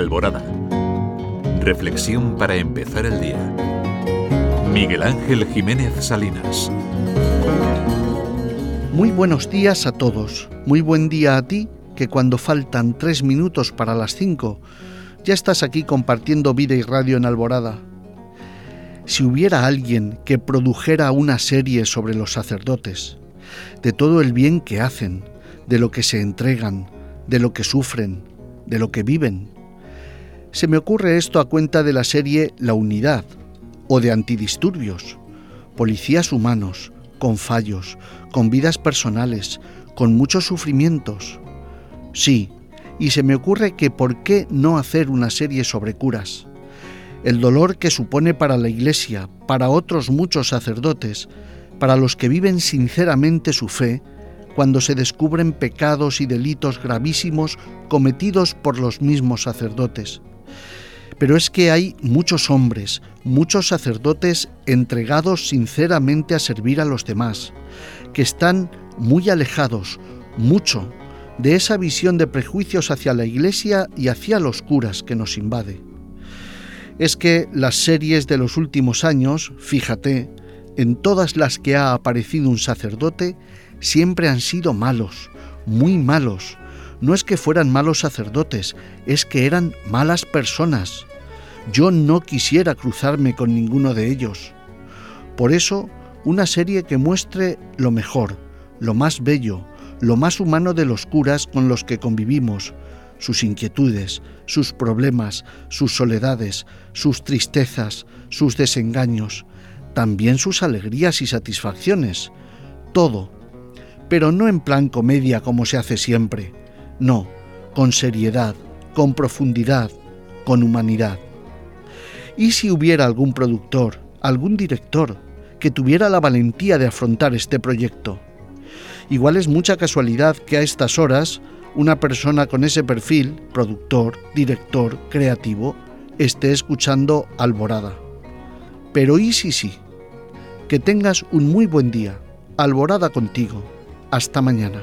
Alborada. Reflexión para empezar el día. Miguel Ángel Jiménez Salinas. Muy buenos días a todos. Muy buen día a ti, que cuando faltan tres minutos para las cinco, ya estás aquí compartiendo vida y radio en Alborada. Si hubiera alguien que produjera una serie sobre los sacerdotes, de todo el bien que hacen, de lo que se entregan, de lo que sufren, de lo que viven, se me ocurre esto a cuenta de la serie La Unidad o de Antidisturbios, policías humanos, con fallos, con vidas personales, con muchos sufrimientos. Sí, y se me ocurre que por qué no hacer una serie sobre curas. El dolor que supone para la Iglesia, para otros muchos sacerdotes, para los que viven sinceramente su fe, cuando se descubren pecados y delitos gravísimos cometidos por los mismos sacerdotes. Pero es que hay muchos hombres, muchos sacerdotes entregados sinceramente a servir a los demás, que están muy alejados, mucho, de esa visión de prejuicios hacia la Iglesia y hacia los curas que nos invade. Es que las series de los últimos años, fíjate, en todas las que ha aparecido un sacerdote, siempre han sido malos, muy malos. No es que fueran malos sacerdotes, es que eran malas personas, yo no quisiera cruzarme con ninguno de ellos. Por eso, una serie que muestre lo mejor, lo más bello, lo más humano de los curas con los que convivimos, sus inquietudes, sus problemas, sus soledades, sus tristezas, sus desengaños, también sus alegrías y satisfacciones, todo, pero no en plan comedia como se hace siempre, no, con seriedad, con profundidad, con humanidad. ¿Y si hubiera algún productor, algún director, que tuviera la valentía de afrontar este proyecto? Igual es mucha casualidad que a estas horas una persona con ese perfil, productor, director, creativo, esté escuchando Alborada. Pero ¿y si sí? Que tengas un muy buen día. Alborada contigo. Hasta mañana.